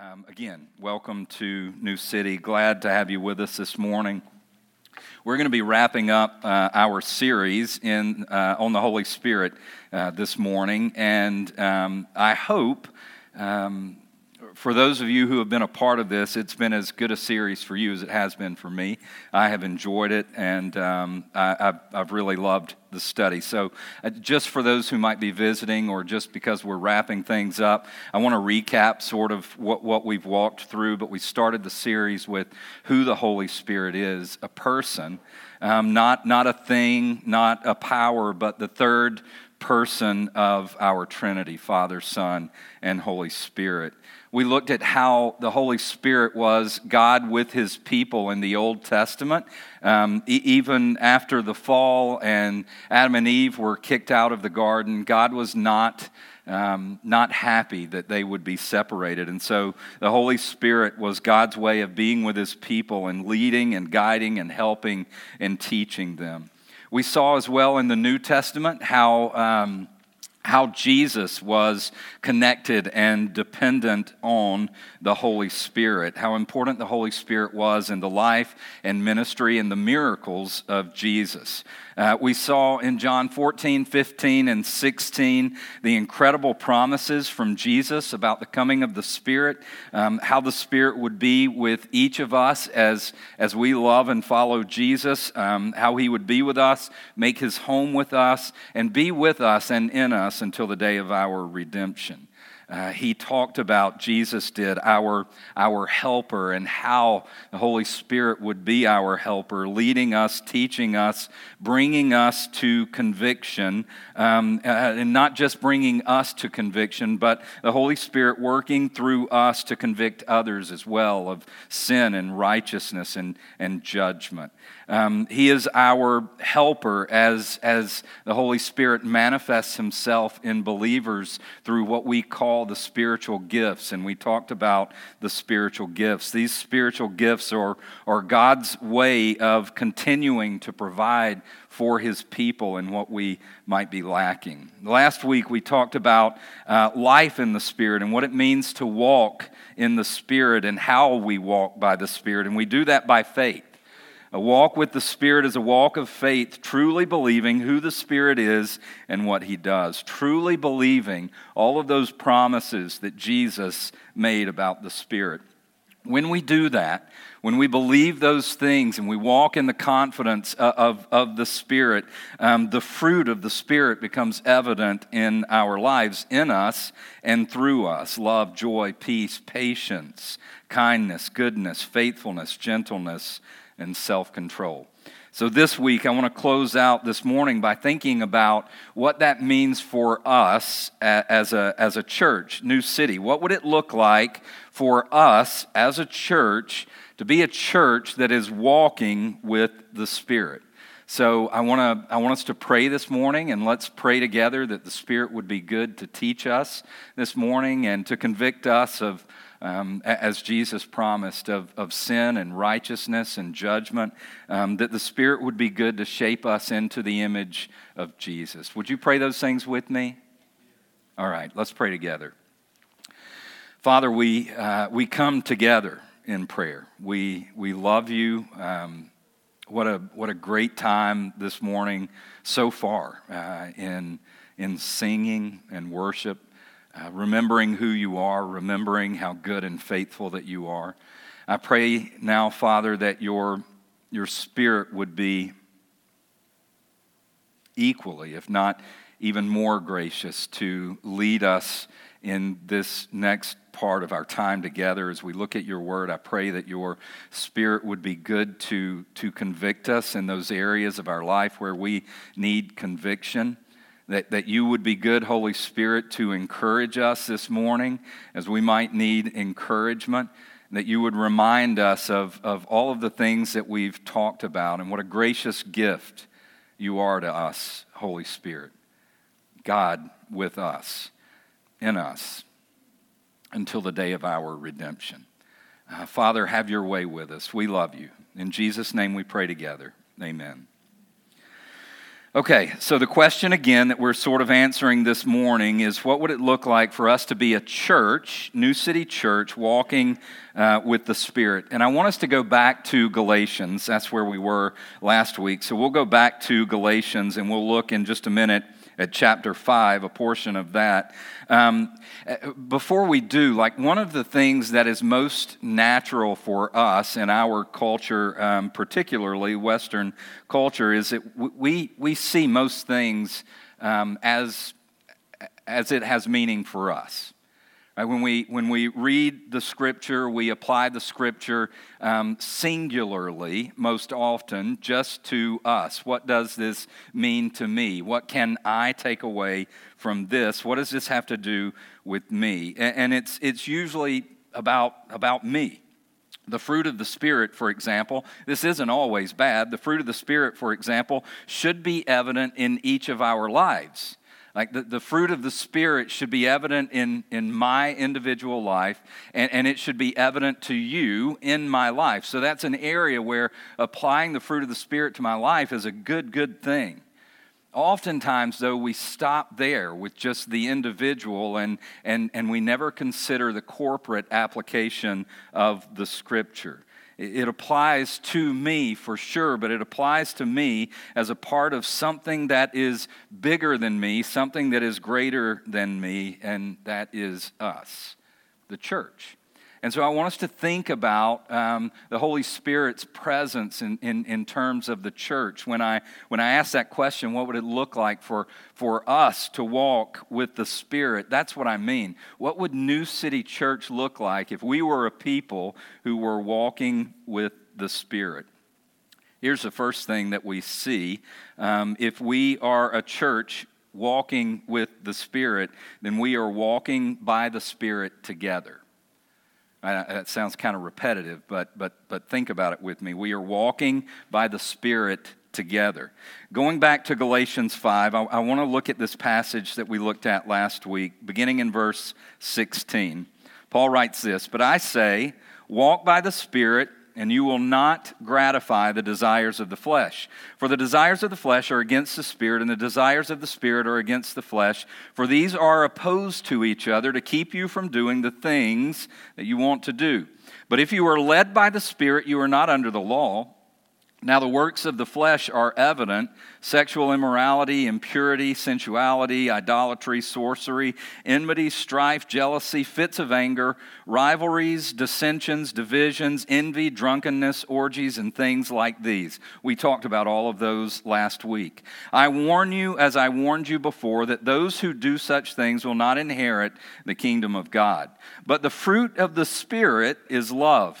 Um, again, welcome to New City. Glad to have you with us this morning. We're going to be wrapping up uh, our series in, uh, on the Holy Spirit uh, this morning, and um, I hope um, for those of you who have been a part of this, it's been as good a series for you as it has been for me. I have enjoyed it, and um, I, have I've really loved the study. So, uh, just for those who might be visiting, or just because we're wrapping things up, I want to recap sort of what, what we've walked through. But we started the series with who the Holy Spirit is a person, um, not, not a thing, not a power, but the third person of our Trinity Father, Son, and Holy Spirit. We looked at how the Holy Spirit was God with his people in the Old Testament. Um, e- even after the fall and Adam and Eve were kicked out of the garden, God was not. Um, not happy that they would be separated. And so the Holy Spirit was God's way of being with his people and leading and guiding and helping and teaching them. We saw as well in the New Testament how. Um, how Jesus was connected and dependent on the Holy Spirit, how important the Holy Spirit was in the life and ministry and the miracles of Jesus. Uh, we saw in John 14, 15, and 16 the incredible promises from Jesus about the coming of the Spirit, um, how the Spirit would be with each of us as, as we love and follow Jesus, um, how he would be with us, make his home with us, and be with us and in us until the day of our redemption. Uh, he talked about, Jesus did, our, our helper and how the Holy Spirit would be our helper, leading us, teaching us, bringing us to conviction, um, uh, and not just bringing us to conviction, but the Holy Spirit working through us to convict others as well of sin and righteousness and, and judgment. Um, he is our helper as, as the Holy Spirit manifests himself in believers through what we call the spiritual gifts. And we talked about the spiritual gifts. These spiritual gifts are, are God's way of continuing to provide for his people and what we might be lacking. Last week we talked about uh, life in the Spirit and what it means to walk in the Spirit and how we walk by the Spirit. And we do that by faith. A walk with the Spirit is a walk of faith, truly believing who the Spirit is and what He does, truly believing all of those promises that Jesus made about the Spirit. When we do that, when we believe those things and we walk in the confidence of, of the Spirit, um, the fruit of the Spirit becomes evident in our lives, in us and through us love, joy, peace, patience, kindness, goodness, faithfulness, gentleness and self control. So, this week, I want to close out this morning by thinking about what that means for us as a, as a church, New City. What would it look like for us as a church to be a church that is walking with the Spirit? So I want to I want us to pray this morning and let's pray together that the Spirit would be good to teach us this morning and to convict us of um, as Jesus promised, of, of sin and righteousness and judgment, um, that the Spirit would be good to shape us into the image of Jesus. Would you pray those things with me? All right, let's pray together. Father, we, uh, we come together in prayer. We, we love you. Um, what, a, what a great time this morning so far uh, in, in singing and worship uh, remembering who you are, remembering how good and faithful that you are. I pray now, Father, that your, your spirit would be equally, if not even more gracious, to lead us in this next part of our time together as we look at your word. I pray that your spirit would be good to, to convict us in those areas of our life where we need conviction that, that you would be good, Holy Spirit, to encourage us this morning as we might need encouragement, that you would remind us of, of all of the things that we've talked about and what a gracious gift you are to us, Holy Spirit. God with us, in us, until the day of our redemption. Uh, Father, have your way with us. We love you. In Jesus' name we pray together. Amen. Okay, so the question again that we're sort of answering this morning is what would it look like for us to be a church, New City Church, walking uh, with the Spirit? And I want us to go back to Galatians. That's where we were last week. So we'll go back to Galatians and we'll look in just a minute at chapter 5, a portion of that. Um, before we do, like one of the things that is most natural for us in our culture, um, particularly Western culture, is that we, we see most things um, as, as it has meaning for us. Right? When, we, when we read the scripture, we apply the scripture um, singularly most often just to us. What does this mean to me? What can I take away from this? What does this have to do with me? And, and it's, it's usually about, about me. The fruit of the Spirit, for example, this isn't always bad. The fruit of the Spirit, for example, should be evident in each of our lives. Like the, the fruit of the Spirit should be evident in, in my individual life, and, and it should be evident to you in my life. So that's an area where applying the fruit of the Spirit to my life is a good, good thing. Oftentimes, though, we stop there with just the individual and, and, and we never consider the corporate application of the Scripture. It applies to me for sure, but it applies to me as a part of something that is bigger than me, something that is greater than me, and that is us, the church. And so I want us to think about um, the Holy Spirit's presence in, in, in, terms of the church. When I, when I ask that question, what would it look like for, for us to walk with the Spirit? That's what I mean. What would New City Church look like if we were a people who were walking with the Spirit? Here's the first thing that we see. Um, if we are a church walking with the Spirit, then we are walking by the Spirit together. That sounds kind of repetitive, but, but, but think about it with me. We are walking by the Spirit together. Going back to Galatians 5, I, I want to look at this passage that we looked at last week, beginning in verse 16. Paul writes this But I say, walk by the Spirit and you will not gratify the desires of the flesh. For the desires of the flesh are against the Spirit, and the desires of the Spirit are against the flesh. For these are opposed to each other to keep you from doing the things that you want to do. But if you are led by the Spirit, you are not under the law. Now, the works of the flesh are evident sexual immorality, impurity, sensuality, idolatry, sorcery, enmity, strife, jealousy, fits of anger, rivalries, dissensions, divisions, envy, drunkenness, orgies, and things like these. We talked about all of those last week. I warn you, as I warned you before, that those who do such things will not inherit the kingdom of God. But the fruit of the Spirit is love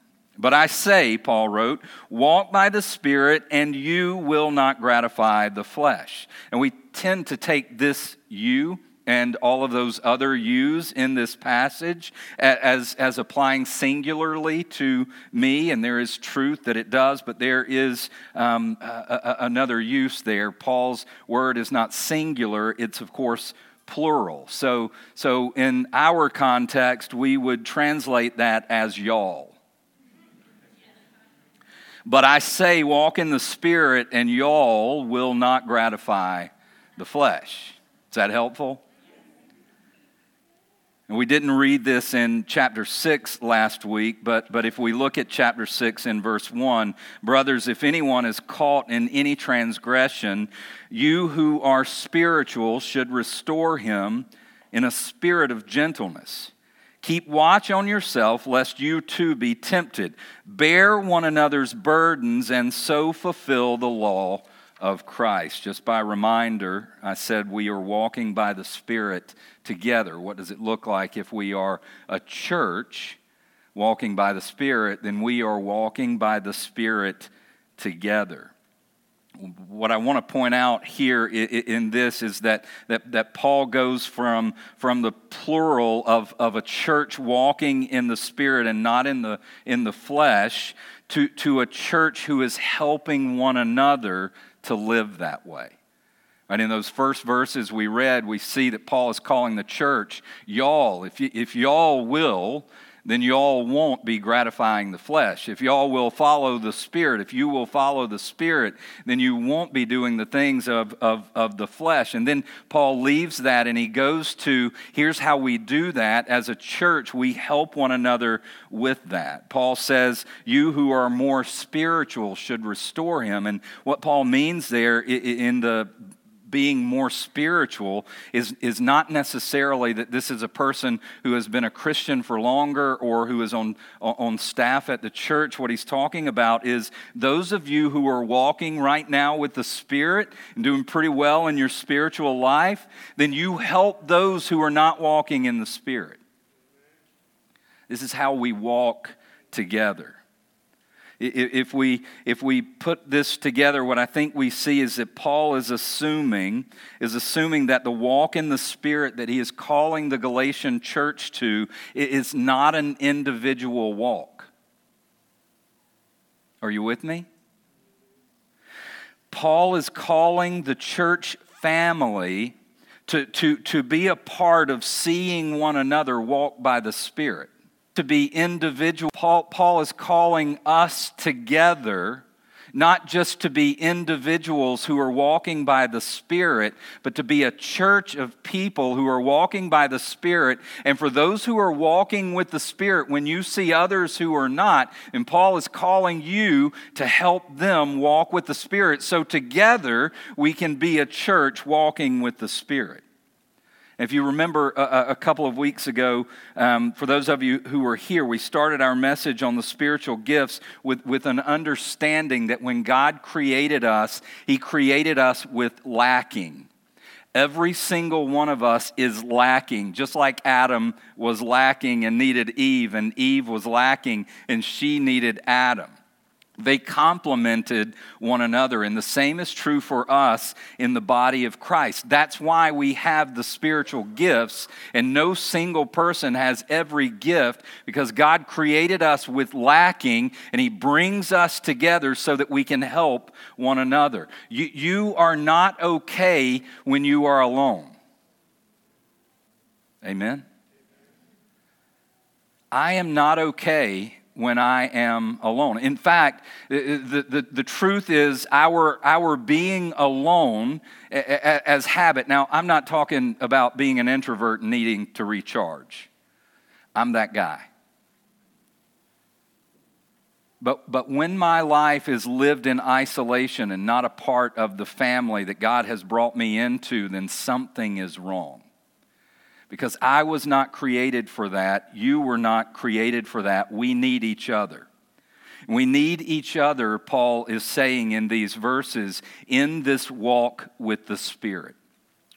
But I say, Paul wrote, walk by the Spirit, and you will not gratify the flesh. And we tend to take this you and all of those other yous in this passage as, as applying singularly to me, and there is truth that it does, but there is um, a, a, another use there. Paul's word is not singular, it's, of course, plural. So, so in our context, we would translate that as y'all. But I say, walk in the Spirit, and y'all will not gratify the flesh. Is that helpful? And we didn't read this in chapter 6 last week, but, but if we look at chapter 6 in verse 1, brothers, if anyone is caught in any transgression, you who are spiritual should restore him in a spirit of gentleness. Keep watch on yourself, lest you too be tempted. Bear one another's burdens, and so fulfill the law of Christ. Just by reminder, I said we are walking by the Spirit together. What does it look like if we are a church walking by the Spirit? Then we are walking by the Spirit together. What I want to point out here in this is that, that, that Paul goes from, from the plural of, of a church walking in the spirit and not in the, in the flesh to, to a church who is helping one another to live that way. And in those first verses we read, we see that Paul is calling the church, y'all, if, if y'all will, then y'all won't be gratifying the flesh. If y'all will follow the Spirit, if you will follow the Spirit, then you won't be doing the things of, of, of the flesh. And then Paul leaves that and he goes to here's how we do that. As a church, we help one another with that. Paul says, You who are more spiritual should restore him. And what Paul means there in the being more spiritual is, is not necessarily that this is a person who has been a Christian for longer or who is on, on staff at the church. What he's talking about is those of you who are walking right now with the Spirit and doing pretty well in your spiritual life, then you help those who are not walking in the Spirit. This is how we walk together. If we, if we put this together, what I think we see is that Paul is assuming, is assuming that the walk in the Spirit that he is calling the Galatian church to is not an individual walk. Are you with me? Paul is calling the church family to, to, to be a part of seeing one another walk by the Spirit to be individual. Paul, Paul is calling us together not just to be individuals who are walking by the Spirit, but to be a church of people who are walking by the Spirit. And for those who are walking with the Spirit, when you see others who are not, and Paul is calling you to help them walk with the Spirit. So together we can be a church walking with the Spirit. If you remember a, a couple of weeks ago, um, for those of you who were here, we started our message on the spiritual gifts with, with an understanding that when God created us, He created us with lacking. Every single one of us is lacking, just like Adam was lacking and needed Eve, and Eve was lacking and she needed Adam. They complemented one another. And the same is true for us in the body of Christ. That's why we have the spiritual gifts, and no single person has every gift because God created us with lacking, and He brings us together so that we can help one another. You, you are not okay when you are alone. Amen. I am not okay when I am alone. In fact, the, the, the truth is our, our being alone as habit. Now, I'm not talking about being an introvert needing to recharge. I'm that guy. But, but when my life is lived in isolation and not a part of the family that God has brought me into, then something is wrong because I was not created for that. You were not created for that. We need each other. We need each other, Paul is saying in these verses, in this walk with the Spirit.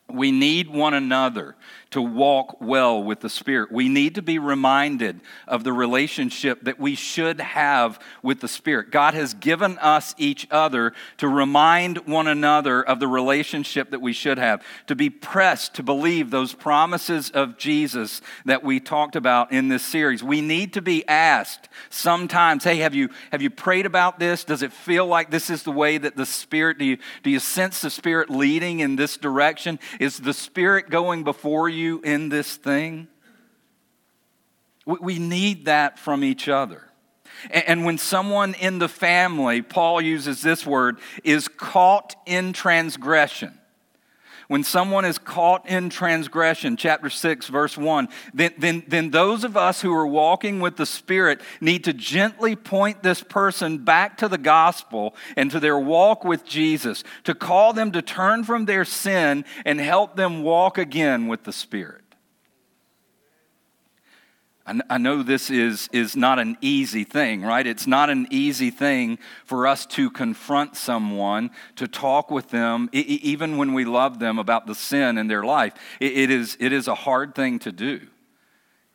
We need one another to walk well with the Spirit. We need to be reminded of the relationship that we should have with the Spirit. God has given us each other to remind one another of the relationship that we should have, to be pressed to believe those promises of Jesus that we talked about in this series. We need to be asked sometimes, hey, have you, have you prayed about this? Does it feel like this is the way that the Spirit, do you, do you sense the Spirit leading in this direction? Is the Spirit going before you? In this thing? We need that from each other. And when someone in the family, Paul uses this word, is caught in transgression, when someone is caught in transgression, chapter 6, verse 1, then, then, then those of us who are walking with the Spirit need to gently point this person back to the gospel and to their walk with Jesus, to call them to turn from their sin and help them walk again with the Spirit. I know this is, is not an easy thing, right? It's not an easy thing for us to confront someone, to talk with them, even when we love them about the sin in their life. it, is, it is a hard thing to do.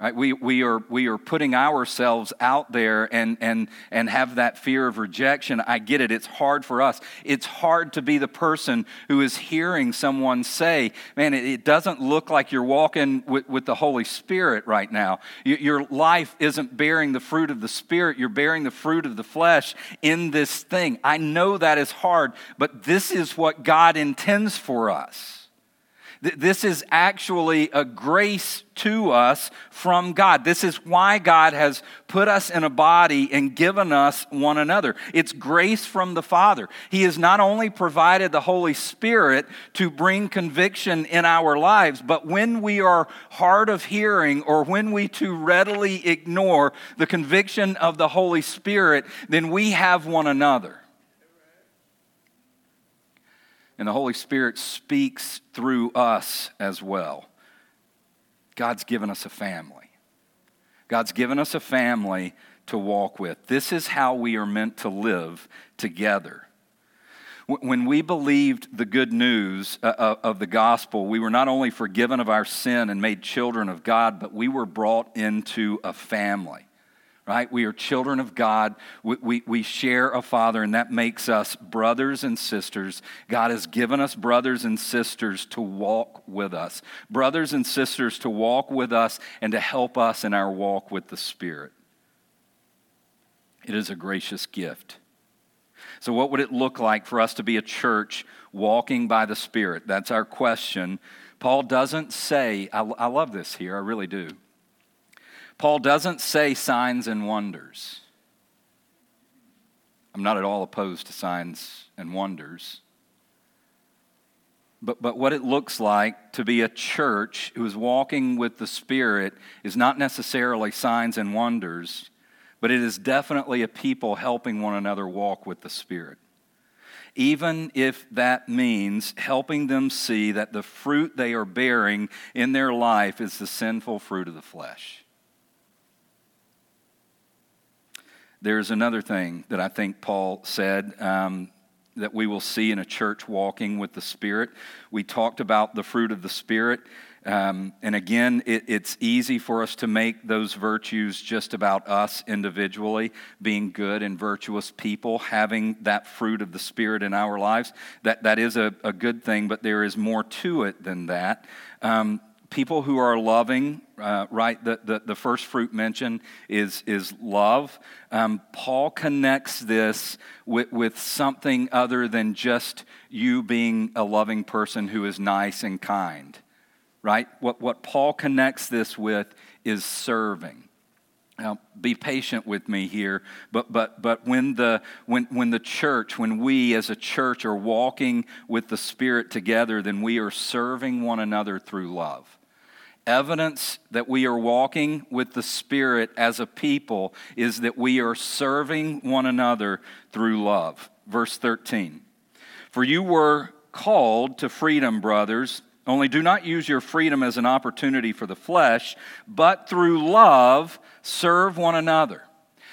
Right? We, we, are, we are putting ourselves out there and, and, and have that fear of rejection. I get it. It's hard for us. It's hard to be the person who is hearing someone say, Man, it, it doesn't look like you're walking with, with the Holy Spirit right now. You, your life isn't bearing the fruit of the Spirit, you're bearing the fruit of the flesh in this thing. I know that is hard, but this is what God intends for us. This is actually a grace to us from God. This is why God has put us in a body and given us one another. It's grace from the Father. He has not only provided the Holy Spirit to bring conviction in our lives, but when we are hard of hearing or when we too readily ignore the conviction of the Holy Spirit, then we have one another and the Holy Spirit speaks through us as well. God's given us a family. God's given us a family to walk with. This is how we are meant to live together. When we believed the good news uh, uh, of the gospel, we were not only forgiven of our sin and made children of God, but we were brought into a family right? We are children of God. We, we, we, share a Father, and that makes us brothers and sisters. God has given us brothers and sisters to walk with us, brothers and sisters to walk with us and to help us in our walk with the Spirit. It is a gracious gift. So, what would it look like for us to be a church walking by the Spirit? That's our question. Paul doesn't say, I, I love this here, I really do. Paul doesn't say signs and wonders. I'm not at all opposed to signs and wonders. But, but what it looks like to be a church who is walking with the Spirit is not necessarily signs and wonders, but it is definitely a people helping one another walk with the Spirit. Even if that means helping them see that the fruit they are bearing in their life is the sinful fruit of the flesh. There's another thing that I think Paul said um, that we will see in a church walking with the Spirit. We talked about the fruit of the Spirit. Um, and again, it, it's easy for us to make those virtues just about us individually, being good and virtuous people, having that fruit of the Spirit in our lives. That, that is a, a good thing, but there is more to it than that. Um, people who are loving, uh, right? The, the, the, first fruit mentioned is, is love. Um, Paul connects this with, with something other than just you being a loving person who is nice and kind, right? What, what Paul connects this with is serving. Now, be patient with me here, but, but, but when, the, when, when the church, when we as a church are walking with the Spirit together, then we are serving one another through love evidence that we are walking with the Spirit as a people is that we are serving one another through love. Verse 13 For you were called to freedom, brothers. Only do not use your freedom as an opportunity for the flesh, but through love serve one another.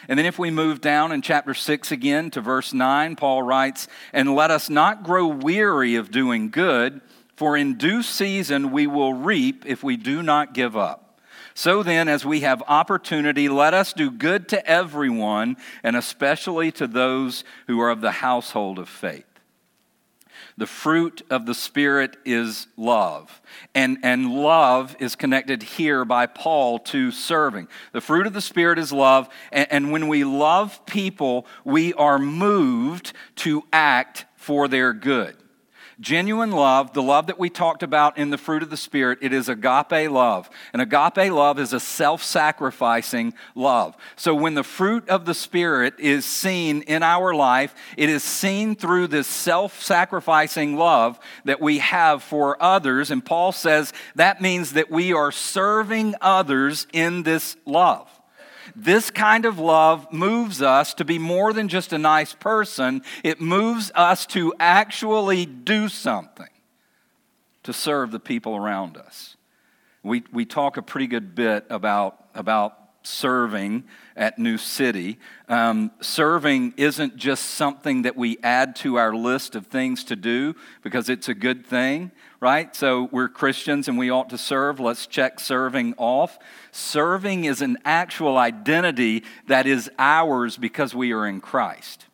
And then if we move down in chapter 6 again to verse 9, Paul writes, And let us not grow weary of doing good for in due season we will reap if we do not give up. So then, as we have opportunity, let us do good to everyone, and especially to those who are of the household of faith. The fruit of the Spirit is love. And, and love is connected here by Paul to serving. The fruit of the Spirit is love. And, and when we love people, we are moved to act for their good. Genuine love, the love that we talked about in the fruit of the Spirit, it is agape love. And agape love is a self sacrificing love. So when the fruit of the Spirit is seen in our life, it is seen through this self sacrificing love that we have for others. And Paul says that means that we are serving others in this love. This kind of love moves us to be more than just a nice person, it moves us to actually do something to serve the people around us. We, we talk a pretty good bit about, about serving at New City. Um, serving isn't just something that we add to our list of things to do because it's a good thing, right? So we're Christians and we ought to serve. Let's check serving off. Serving is an actual identity that is ours because we are in Christ.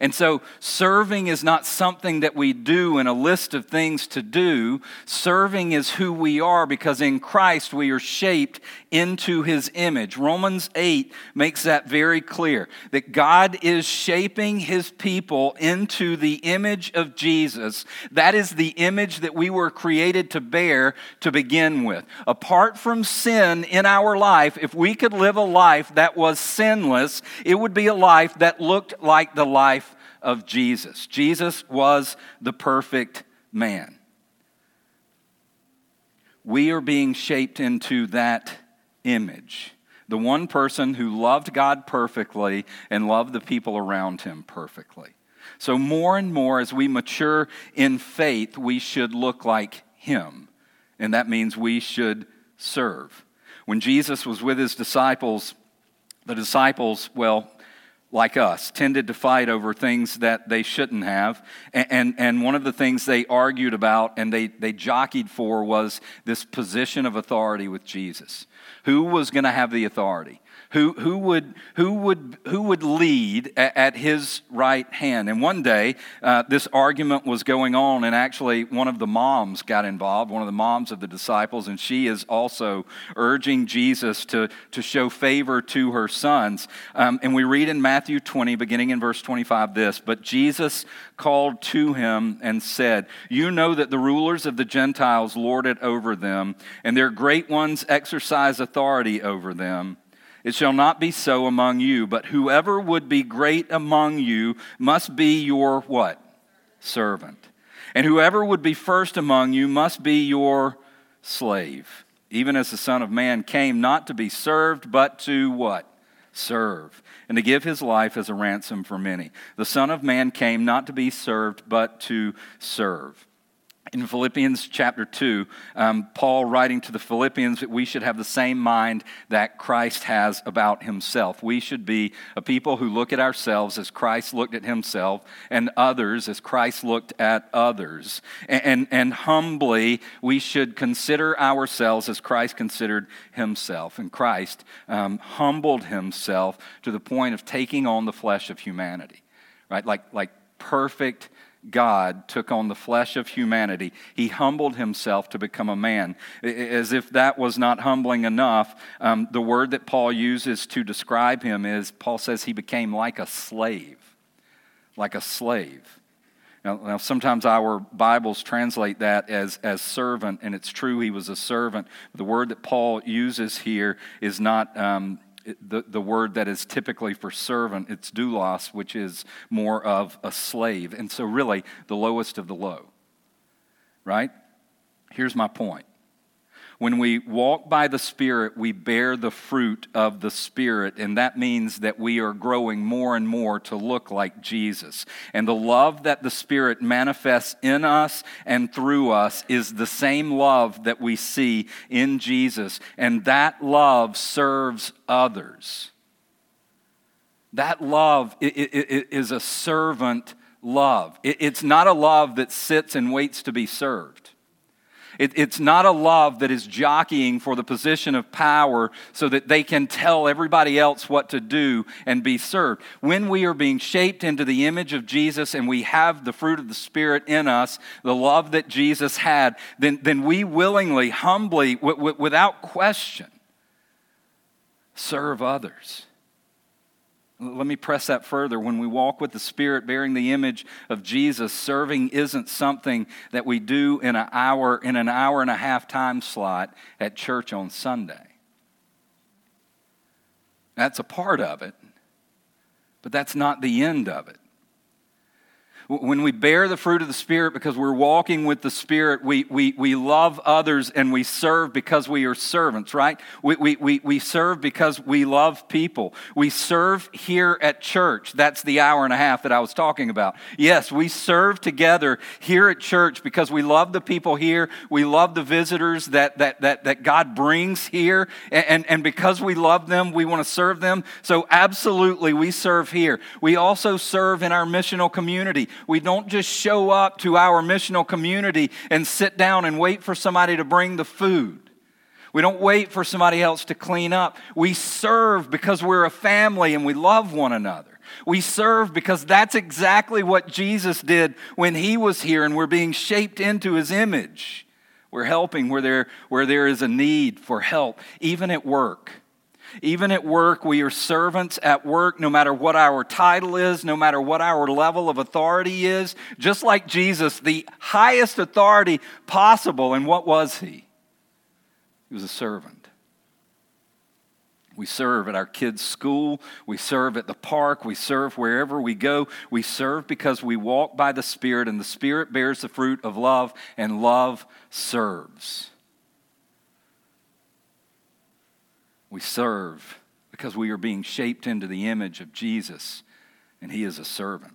And so, serving is not something that we do in a list of things to do. Serving is who we are because in Christ we are shaped into his image. Romans 8 makes that very clear that God is shaping his people into the image of Jesus. That is the image that we were created to bear to begin with. Apart from sin in our life, if we could live a life that was sinless, it would be a life that looked like the life of Jesus. Jesus was the perfect man. We are being shaped into that image. The one person who loved God perfectly and loved the people around him perfectly. So, more and more as we mature in faith, we should look like him. And that means we should serve. When Jesus was with his disciples, the disciples, well, like us, tended to fight over things that they shouldn't have. And, and, and, one of the things they argued about and they, they jockeyed for was this position of authority with Jesus. Who was going to have the authority? Who, who, would, who, would, who would lead at, at his right hand. And one day, uh, this argument was going on, and actually, one of the moms got involved, one of the moms of the disciples, and she is also urging Jesus to, to show favor to her sons. Um, and we read in Matthew 20, beginning in verse 25, this But Jesus called to him and said, You know that the rulers of the Gentiles lord it over them, and their great ones exercise authority over them. It shall not be so among you, but whoever would be great among you must be your what? Servant. And whoever would be first among you must be your slave. Even as the Son of Man came not to be served, but to what? Serve. And to give his life as a ransom for many. The Son of Man came not to be served, but to serve in Philippians chapter 2, um, Paul writing to the Philippians that we should have the same mind that Christ has about himself. We should be a people who look at ourselves as Christ looked at himself, and others as Christ looked at others. And, and, and humbly, we should consider ourselves as Christ considered himself. And Christ um, humbled himself to the point of taking on the flesh of humanity, right? Like, like perfect God took on the flesh of humanity. He humbled himself to become a man. As if that was not humbling enough, um, the word that Paul uses to describe him is Paul says he became like a slave. Like a slave. Now, now, sometimes our Bibles translate that as, as servant, and it's true he was a servant. The word that Paul uses here is not um, the, the word that is typically for servant, it's doulos, which is more of a slave. And so, really, the lowest of the low. Right? Here's my point when we walk by the Spirit, we bear the fruit of the Spirit, and that means that we are growing more and more to look like Jesus. And the love that the Spirit manifests in us and through us is the same love that we see in Jesus, and that love serves others. That love is a servant love. It's not a love that sits and waits to be served. It, it's not a love that is jockeying for the position of power so that they can tell everybody else what to do and be served. When we are being shaped into the image of Jesus and we have the fruit of the Spirit in us, the love that Jesus had, then, then we willingly, humbly, w- w- without question, serve others. Let me press that further. When we walk with the Spirit bearing the image of Jesus, serving isn't something that we do in an hour, in an hour and a half time slot at church on Sunday. That's a part of it, but that's not the end of it. When we bear the fruit of the Spirit because we're walking with the Spirit, we, we, we love others and we serve because we are servants, right? We, we, we, we serve because we love people. We serve here at church. That's the hour and a half that I was talking about. Yes, we serve together here at church because we love the people here. We love the visitors that, that, that, that God brings here. And, and, and because we love them, we want to serve them. So, absolutely, we serve here. We also serve in our missional community. We don't just show up to our missional community and sit down and wait for somebody to bring the food. We don't wait for somebody else to clean up. We serve because we're a family and we love one another. We serve because that's exactly what Jesus did when he was here and we're being shaped into his image. We're helping where there, where there is a need for help, even at work. Even at work, we are servants at work, no matter what our title is, no matter what our level of authority is. Just like Jesus, the highest authority possible. And what was he? He was a servant. We serve at our kids' school. We serve at the park. We serve wherever we go. We serve because we walk by the Spirit, and the Spirit bears the fruit of love, and love serves. We serve because we are being shaped into the image of Jesus, and He is a servant.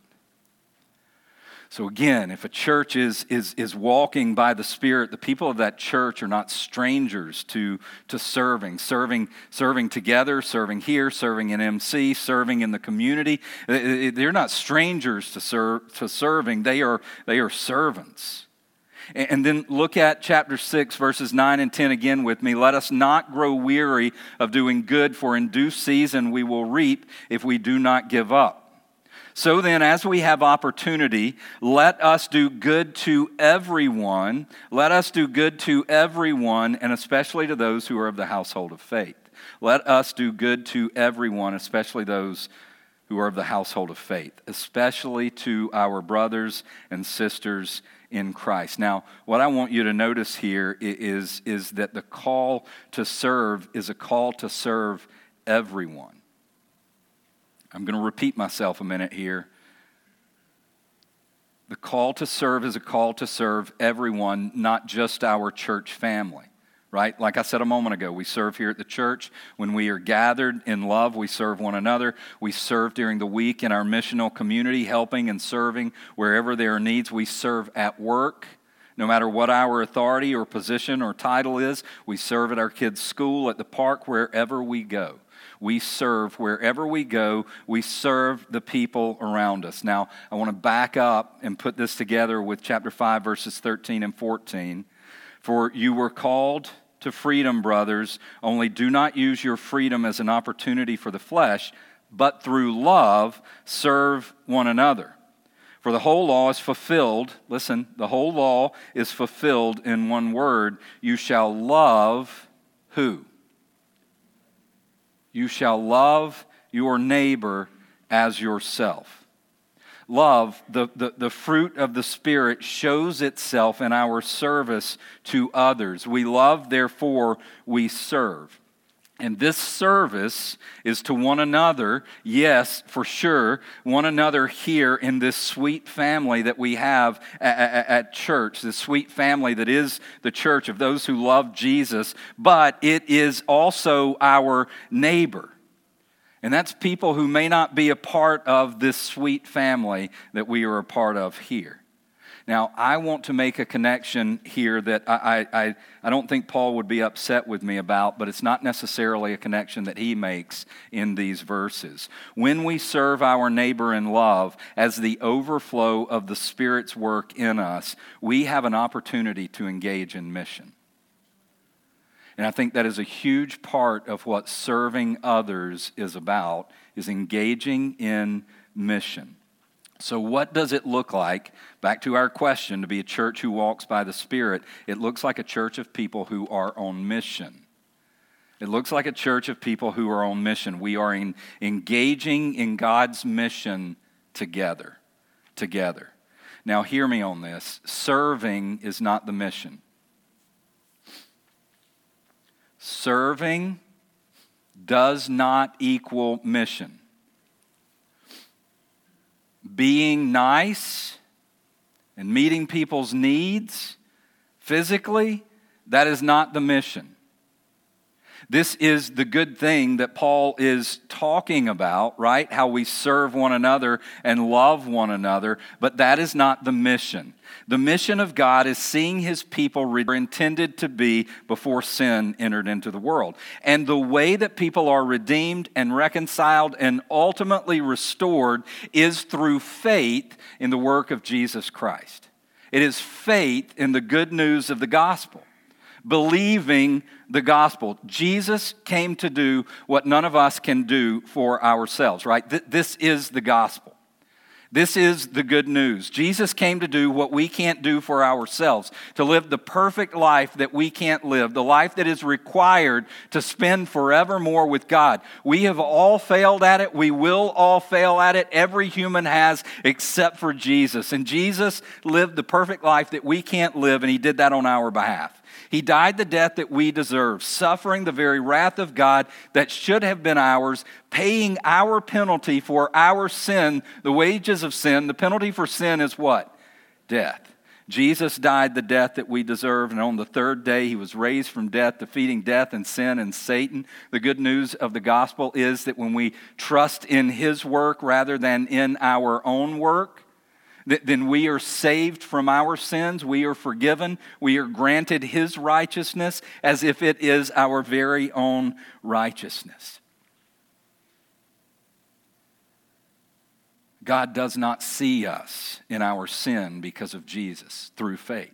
So, again, if a church is, is, is walking by the Spirit, the people of that church are not strangers to, to serving, serving, serving together, serving here, serving in MC, serving in the community. They're not strangers to, serve, to serving, they are, they are servants. And then look at chapter 6, verses 9 and 10 again with me. Let us not grow weary of doing good, for in due season we will reap if we do not give up. So then, as we have opportunity, let us do good to everyone. Let us do good to everyone, and especially to those who are of the household of faith. Let us do good to everyone, especially those who are of the household of faith, especially to our brothers and sisters in Christ. Now, what I want you to notice here is, is that the call to serve is a call to serve everyone. I'm going to repeat myself a minute here. The call to serve is a call to serve everyone, not just our church family right? Like I said a moment ago, we serve here at the church. When we are gathered in love, we serve one another. We serve during the week in our missional community, helping and serving wherever there are needs. We serve at work. No matter what our authority or position or title is, we serve at our kids' school, at the park, wherever we go. We serve wherever we go. We serve the people around us. Now, I want to back up and put this together with chapter 5, verses 13 and 14. For you were called to freedom, brothers, only do not use your freedom as an opportunity for the flesh, but through love serve one another. For the whole law is fulfilled, listen, the whole law is fulfilled in one word you shall love who? You shall love your neighbor as yourself love, the, the, the fruit of the Spirit, shows itself in our service to others. We love, therefore, we serve. And this service is to one another, yes, for sure, one another here in this sweet family that we have at, at, church, this sweet family that is the church of those who love Jesus, but it is also our neighbor. And that's people who may not be a part of this sweet family that we are a part of here. Now, I want to make a connection here that I, I, I don't think Paul would be upset with me about, but it's not necessarily a connection that he makes in these verses. When we serve our neighbor in love as the overflow of the Spirit's work in us, we have an opportunity to engage in mission. And I think that is a huge part of what serving others is about is engaging in mission. So what does it look like? Back to our question to be a church who walks by the Spirit. It looks like a church of people who are on mission. It looks like a church of people who are on mission. We are in, engaging in God's mission together. Together. Now, hear me on this. Serving is not the mission. Serving does not equal mission. Being nice and meeting people's needs physically, that is not the mission. This is the good thing that Paul is talking about, right? How we serve one another and love one another, but that is not the mission. The mission of God is seeing his people intended to be before sin entered into the world. And the way that people are redeemed and reconciled and ultimately restored is through faith in the work of Jesus Christ. It is faith in the good news of the gospel believing the gospel. Jesus came to do what none of us can do for ourselves, right? Th- this is the gospel. This is the good news. Jesus came to do what we can't do for ourselves, to live the perfect life that we can't live, the life that is required to spend forevermore with God. We have all failed at it. We will all fail at it. Every human has, except for Jesus. And Jesus lived the perfect life that we can't live, and He did that on our behalf. He died the death that we deserve, suffering the very wrath of God that should have been ours, paying our penalty for our sin, the wages of sin. The penalty for sin is what? Death. Jesus died the death that we deserve, and on the third day he was raised from death, defeating death and sin and Satan. The good news of the gospel is that when we trust in his work rather than in our own work, then we are saved from our sins. We are forgiven. We are granted His righteousness as if it is our very own righteousness. God does not see us in our sin because of Jesus through faith.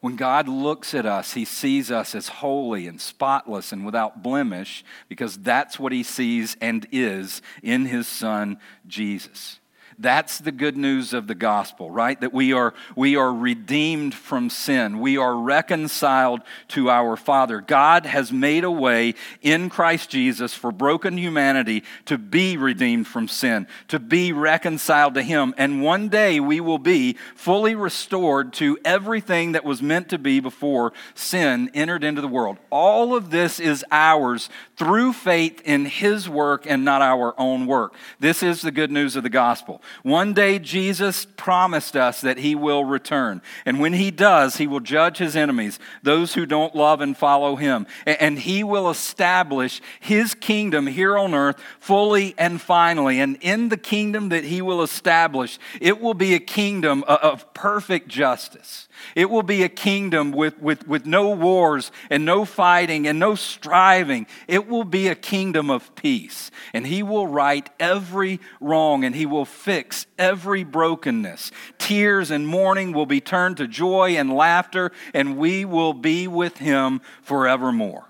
When God looks at us, He sees us as holy and spotless and without blemish because that's what He sees and is in His Son, Jesus. That's the good news of the gospel, right? That we are, we are redeemed from sin. We are reconciled to our Father. God has made a way in Christ Jesus for broken humanity to be redeemed from sin, to be reconciled to Him. And one day we will be fully restored to everything that was meant to be before sin entered into the world. All of this is ours through faith in His work and not our own work. This is the good news of the gospel. One day, Jesus promised us that he will return. And when he does, he will judge his enemies, those who don't love and follow him. And he will establish his kingdom here on earth fully and finally. And in the kingdom that he will establish, it will be a kingdom of perfect justice. It will be a kingdom with, with, with no wars and no fighting and no striving. It will be a kingdom of peace. And He will right every wrong and He will fix every brokenness. Tears and mourning will be turned to joy and laughter, and we will be with Him forevermore.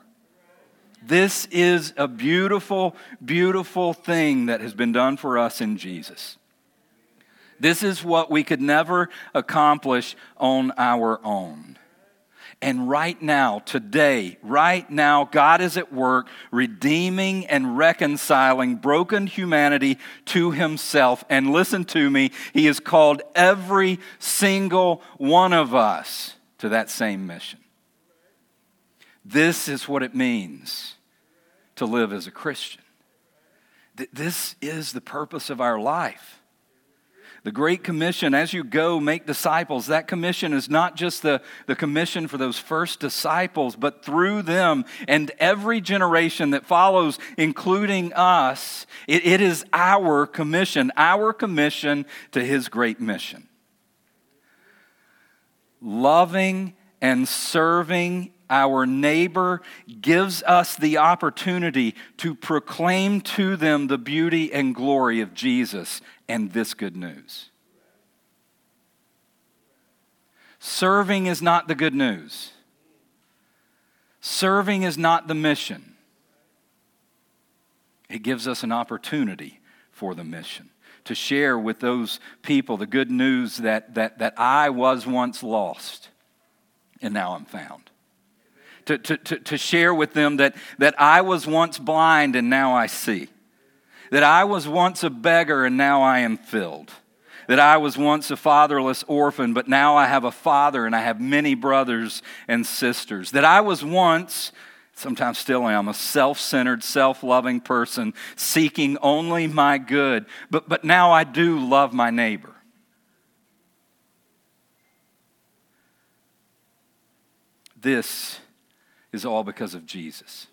This is a beautiful, beautiful thing that has been done for us in Jesus. This is what we could never accomplish on our own. And right now, today, right now, God is at work redeeming and reconciling broken humanity to Himself. And listen to me, He has called every single one of us to that same mission. This is what it means to live as a Christian. This is the purpose of our life. The Great Commission, as you go, make disciples, that commission is not just the, the commission for those first disciples, but through them and every generation that follows, including us, it, it is our commission, our commission to His great mission. Loving and serving our neighbor gives us the opportunity to proclaim to them the beauty and glory of Jesus and this good news. Serving is not the good news. Serving is not the mission. It gives us an opportunity for the mission to share with those people the good news that, that, that I was once lost and now I'm found to, to, to, to share with them that, that I was once blind and now I see, that I was once a beggar and now I am filled that I was once a fatherless orphan, but now I have a father and I have many brothers and sisters. That I was once, sometimes still am, a self centered, self loving person seeking only my good, but, but now I do love my neighbor. This is all because of Jesus.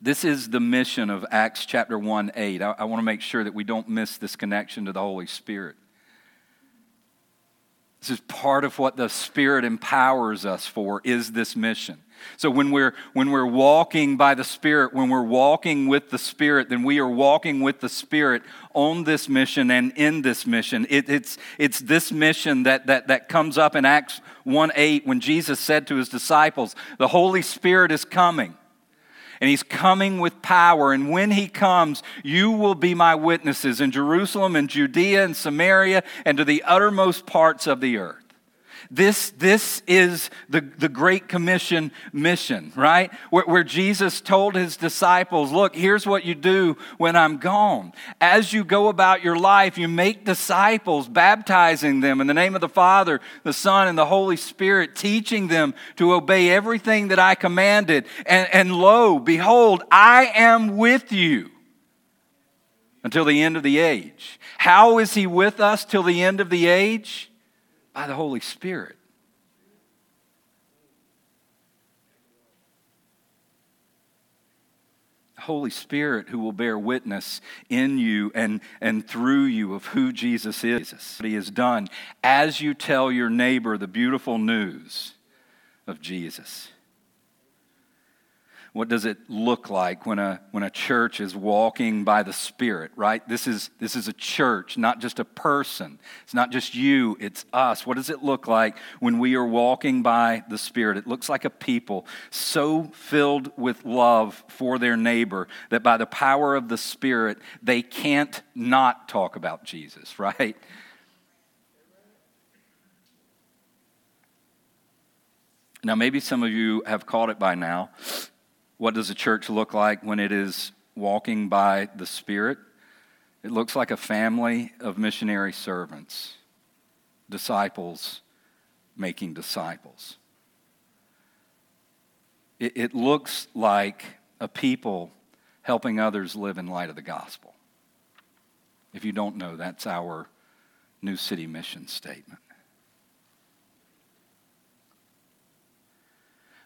This is the mission of Acts chapter 1 8. I, I want to make sure that we don't miss this connection to the Holy Spirit. This is part of what the Spirit empowers us for is this mission. So when we're when we're walking by the Spirit, when we're walking with the Spirit, then we are walking with the Spirit on this mission and in this mission. It, it's it's this mission that that that comes up in Acts 1 8 when Jesus said to his disciples, The Holy Spirit is coming and he's coming with power. And when he comes, you will be my witnesses in Jerusalem and Judea and Samaria and to the uttermost parts of the earth. This, this is the, the Great Commission mission, right? Where, where Jesus told his disciples, Look, here's what you do when I'm gone. As you go about your life, you make disciples, baptizing them in the name of the Father, the Son, and the Holy Spirit, teaching them to obey everything that I commanded. And, and lo, behold, I am with you until the end of the age. How is he with us till the end of the age? By the Holy Spirit. The Holy Spirit who will bear witness in you and, and through you of who Jesus is. He has done as you tell your neighbor the beautiful news of Jesus. What does it look like when a, when a church is walking by the Spirit, right? This is, this is a church, not just a person. It's not just you, it's us. What does it look like when we are walking by the Spirit? It looks like a people so filled with love for their neighbor that by the power of the Spirit, they can't not talk about Jesus, right? Now, maybe some of you have caught it by now. What does a church look like when it is walking by the Spirit? It looks like a family of missionary servants, disciples making disciples. It, it looks like a people helping others live in light of the gospel. If you don't know, that's our New City mission statement.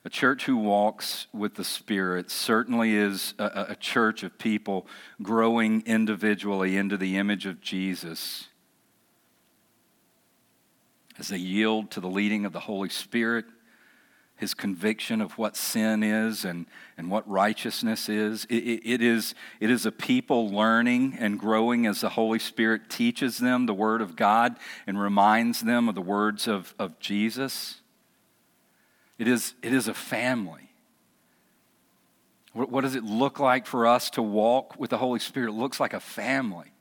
A church who walks with the Spirit certainly is a, a, church of people growing individually into the image of Jesus as they yield to the leading of the Holy Spirit, his conviction of what sin is and, and what righteousness is. It, it, it is. it is a people learning and growing as the Holy Spirit teaches them the Word of God and reminds them of the words of, of Jesus. It is, it is a family. What, does it look like for us to walk with the Holy Spirit? It looks like a family.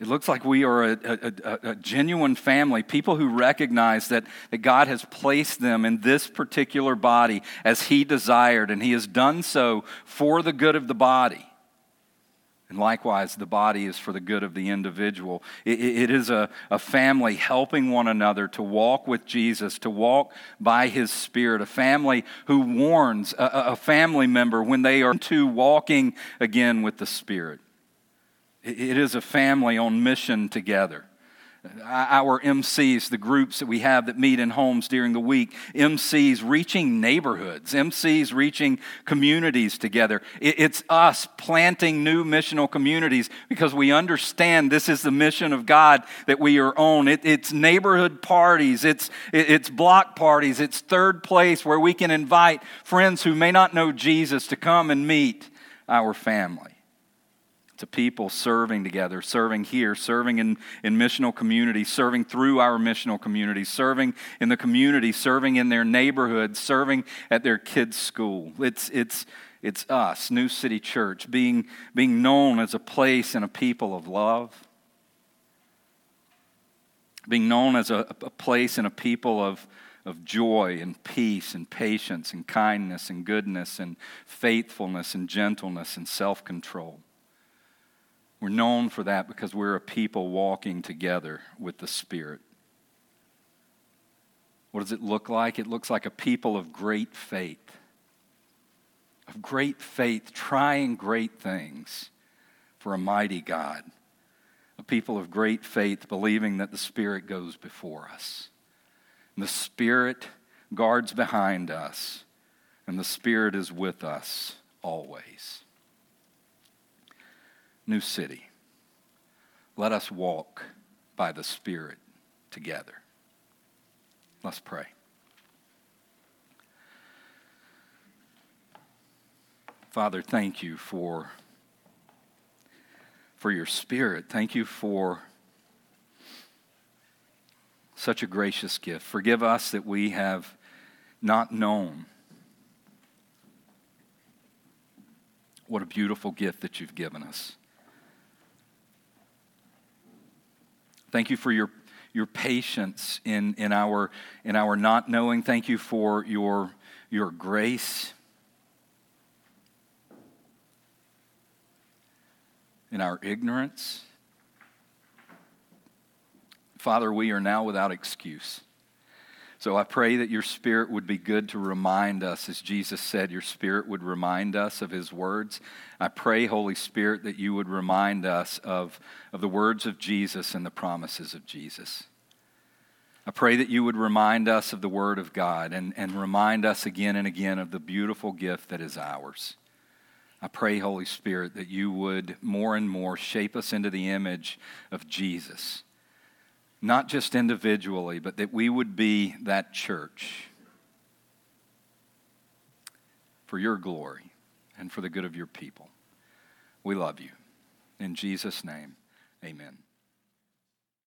It looks like we are a, a, a, a, genuine family, people who recognize that, that God has placed them in this particular body as He desired, and He has done so for the good of the body. And likewise, the body is for the good of the individual. it, it is a, a family helping one another to walk with Jesus, to walk by his Spirit, a family who warns a, a family member when they are to walking again with the Spirit. it, it is a family on mission together Uh, our MCs, the groups that we have that meet in homes during the week, MCs reaching neighborhoods, MCs reaching communities together. It's us planting new missional communities because we understand this is the mission of God that we are on. It's neighborhood parties, it's, it's block parties, it's third place where we can invite friends who may not know Jesus to come and meet our family to people serving together, serving here, serving in, in missional communities, serving through our missional communities, serving in the community, serving in their neighborhood, serving at their kids' school. It's, it's, it's us, New City Church, being, being known as a place and a people of love, being known as a, a place and a people of, of joy and peace and patience and kindness and goodness and faithfulness and gentleness and self control. We're known for that because we're a people walking together with the Spirit. What does it look like? It looks like a people of great faith, of great faith, trying great things for a mighty God. A people of great faith, believing that the Spirit goes before us. And the Spirit guards behind us, and the Spirit is with us always. New City, let us walk by the Spirit together. Let's pray. Father, thank you for, for your spirit. Thank you for such a gracious gift. Forgive us that we have not known what a beautiful gift that you've given us. Thank you for your, your patience in, in, our, in our not knowing. Thank you for your, your grace. in our ignorance. Father, we are now without excuse. So I pray that your spirit would be good to remind us, as Jesus said, your spirit would remind us of his words. I pray, Holy Spirit, that you would remind us of, of the words of Jesus and the promises of Jesus. I pray that you would remind us of the Word of God and, and remind us again and again of the beautiful gift that is ours. I pray, Holy Spirit, that you would more and more shape us into the image of Jesus. Not just individually, but that we would be that church for your glory and for the good of your people. We love you. In Jesus' name, amen.